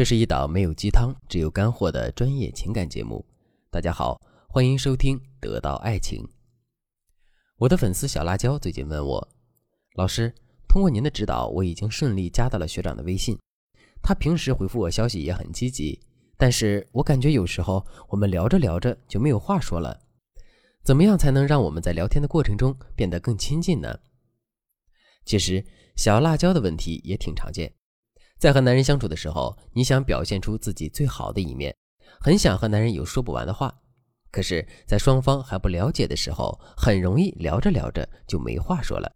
这是一档没有鸡汤，只有干货的专业情感节目。大家好，欢迎收听《得到爱情》。我的粉丝小辣椒最近问我，老师，通过您的指导，我已经顺利加到了学长的微信。他平时回复我消息也很积极，但是我感觉有时候我们聊着聊着就没有话说了。怎么样才能让我们在聊天的过程中变得更亲近呢？其实小辣椒的问题也挺常见。在和男人相处的时候，你想表现出自己最好的一面，很想和男人有说不完的话，可是，在双方还不了解的时候，很容易聊着聊着就没话说了。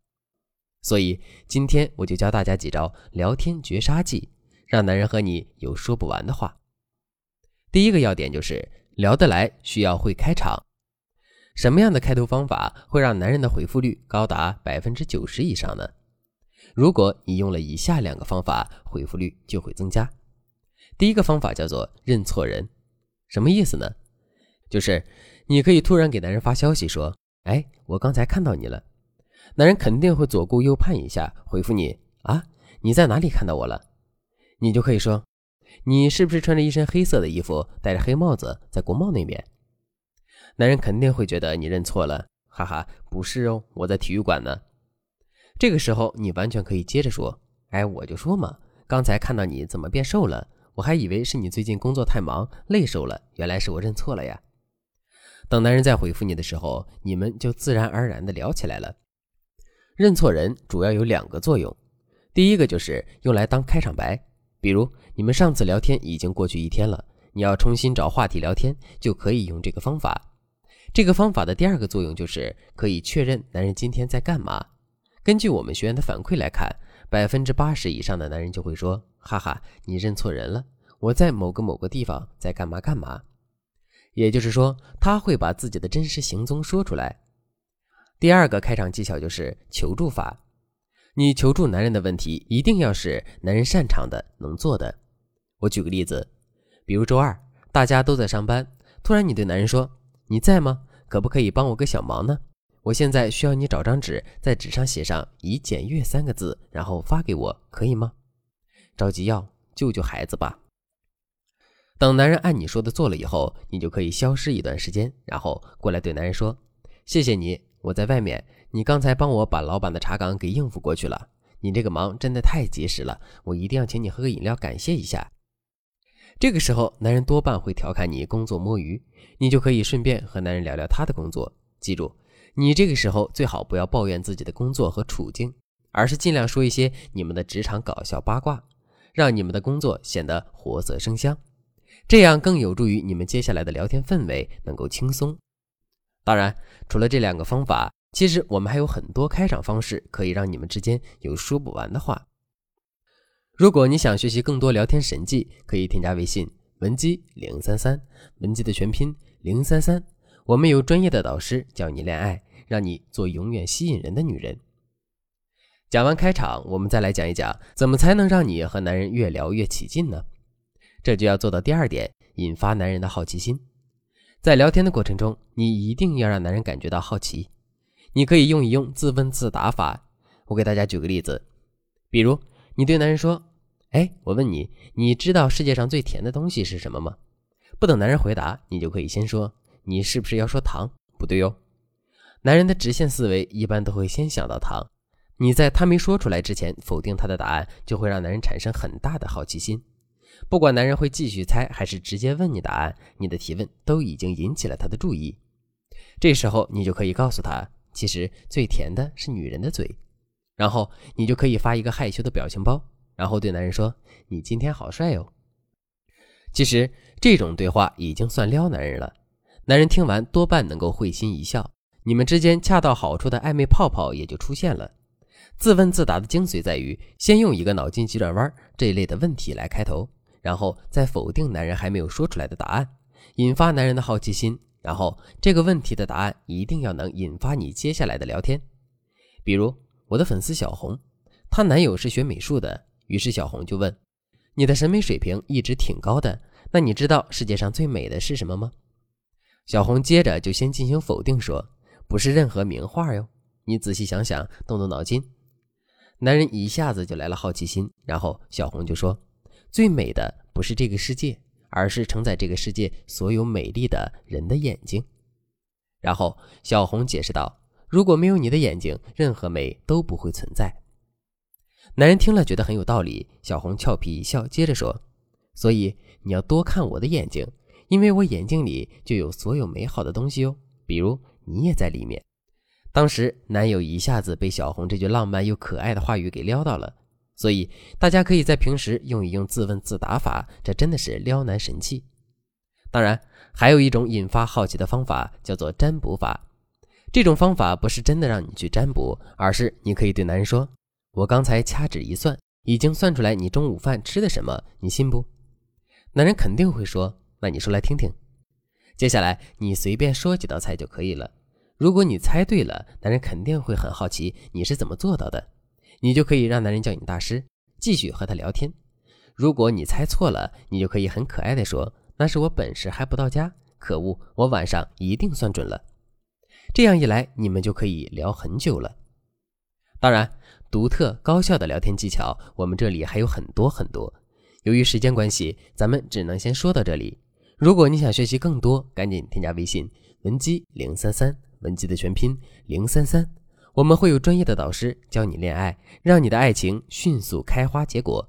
所以，今天我就教大家几招聊天绝杀技，让男人和你有说不完的话。第一个要点就是聊得来，需要会开场。什么样的开头方法会让男人的回复率高达百分之九十以上呢？如果你用了以下两个方法，回复率就会增加。第一个方法叫做认错人，什么意思呢？就是你可以突然给男人发消息说：“哎，我刚才看到你了。”男人肯定会左顾右盼一下，回复你：“啊，你在哪里看到我了？”你就可以说：“你是不是穿着一身黑色的衣服，戴着黑帽子，在国贸那边？”男人肯定会觉得你认错了，哈哈，不是哦，我在体育馆呢。这个时候，你完全可以接着说：“哎，我就说嘛，刚才看到你怎么变瘦了，我还以为是你最近工作太忙累瘦了，原来是我认错了呀。”等男人再回复你的时候，你们就自然而然的聊起来了。认错人主要有两个作用，第一个就是用来当开场白，比如你们上次聊天已经过去一天了，你要重新找话题聊天，就可以用这个方法。这个方法的第二个作用就是可以确认男人今天在干嘛。根据我们学员的反馈来看，百分之八十以上的男人就会说：“哈哈，你认错人了，我在某个某个地方在干嘛干嘛。”也就是说，他会把自己的真实行踪说出来。第二个开场技巧就是求助法，你求助男人的问题一定要是男人擅长的、能做的。我举个例子，比如周二大家都在上班，突然你对男人说：“你在吗？可不可以帮我个小忙呢？”我现在需要你找张纸，在纸上写上“已检阅”三个字，然后发给我，可以吗？着急要救救孩子吧。等男人按你说的做了以后，你就可以消失一段时间，然后过来对男人说：“谢谢你，我在外面，你刚才帮我把老板的茶岗给应付过去了，你这个忙真的太及时了，我一定要请你喝个饮料感谢一下。”这个时候，男人多半会调侃你工作摸鱼，你就可以顺便和男人聊聊他的工作，记住。你这个时候最好不要抱怨自己的工作和处境，而是尽量说一些你们的职场搞笑八卦，让你们的工作显得活色生香，这样更有助于你们接下来的聊天氛围能够轻松。当然，除了这两个方法，其实我们还有很多开场方式可以让你们之间有说不完的话。如果你想学习更多聊天神技，可以添加微信文姬零三三，文姬的全拼零三三。我们有专业的导师教你恋爱，让你做永远吸引人的女人。讲完开场，我们再来讲一讲怎么才能让你和男人越聊越起劲呢？这就要做到第二点，引发男人的好奇心。在聊天的过程中，你一定要让男人感觉到好奇。你可以用一用自问自答法。我给大家举个例子，比如你对男人说：“哎，我问你，你知道世界上最甜的东西是什么吗？”不等男人回答，你就可以先说。你是不是要说糖？不对哟，男人的直线思维一般都会先想到糖。你在他没说出来之前否定他的答案，就会让男人产生很大的好奇心。不管男人会继续猜还是直接问你答案，你的提问都已经引起了他的注意。这时候你就可以告诉他，其实最甜的是女人的嘴。然后你就可以发一个害羞的表情包，然后对男人说：“你今天好帅哦。”其实这种对话已经算撩男人了。男人听完多半能够会心一笑，你们之间恰到好处的暧昧泡泡也就出现了。自问自答的精髓在于，先用一个脑筋急转弯这一类的问题来开头，然后再否定男人还没有说出来的答案，引发男人的好奇心。然后这个问题的答案一定要能引发你接下来的聊天。比如我的粉丝小红，她男友是学美术的，于是小红就问：“你的审美水平一直挺高的，那你知道世界上最美的是什么吗？”小红接着就先进行否定，说：“不是任何名画哟，你仔细想想，动动脑筋。”男人一下子就来了好奇心，然后小红就说：“最美的不是这个世界，而是承载这个世界所有美丽的人的眼睛。然后小红解释道：“如果没有你的眼睛，任何美都不会存在。”男人听了觉得很有道理，小红俏皮一笑，接着说：“所以你要多看我的眼睛，因为我眼睛里就有所有美好的东西哦，比如你也在里面。”当时男友一下子被小红这句浪漫又可爱的话语给撩到了，所以大家可以在平时用一用自问自答法，这真的是撩男神器。当然，还有一种引发好奇的方法叫做占卜法，这种方法不是真的让你去占卜，而是你可以对男人说：“我刚才掐指一算，已经算出来你中午饭吃的什么，你信不？”男人肯定会说：“那你说来听听。”接下来你随便说几道菜就可以了。如果你猜对了，男人肯定会很好奇你是怎么做到的，你就可以让男人叫你大师，继续和他聊天。如果你猜错了，你就可以很可爱的说那是我本事还不到家，可恶，我晚上一定算准了。这样一来，你们就可以聊很久了。当然，独特高效的聊天技巧，我们这里还有很多很多。由于时间关系，咱们只能先说到这里。如果你想学习更多，赶紧添加微信文姬零三三。文姬的全拼零三三，我们会有专业的导师教你恋爱，让你的爱情迅速开花结果。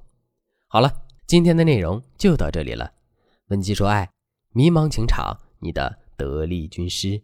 好了，今天的内容就到这里了。文姬说爱，迷茫情场，你的得力军师。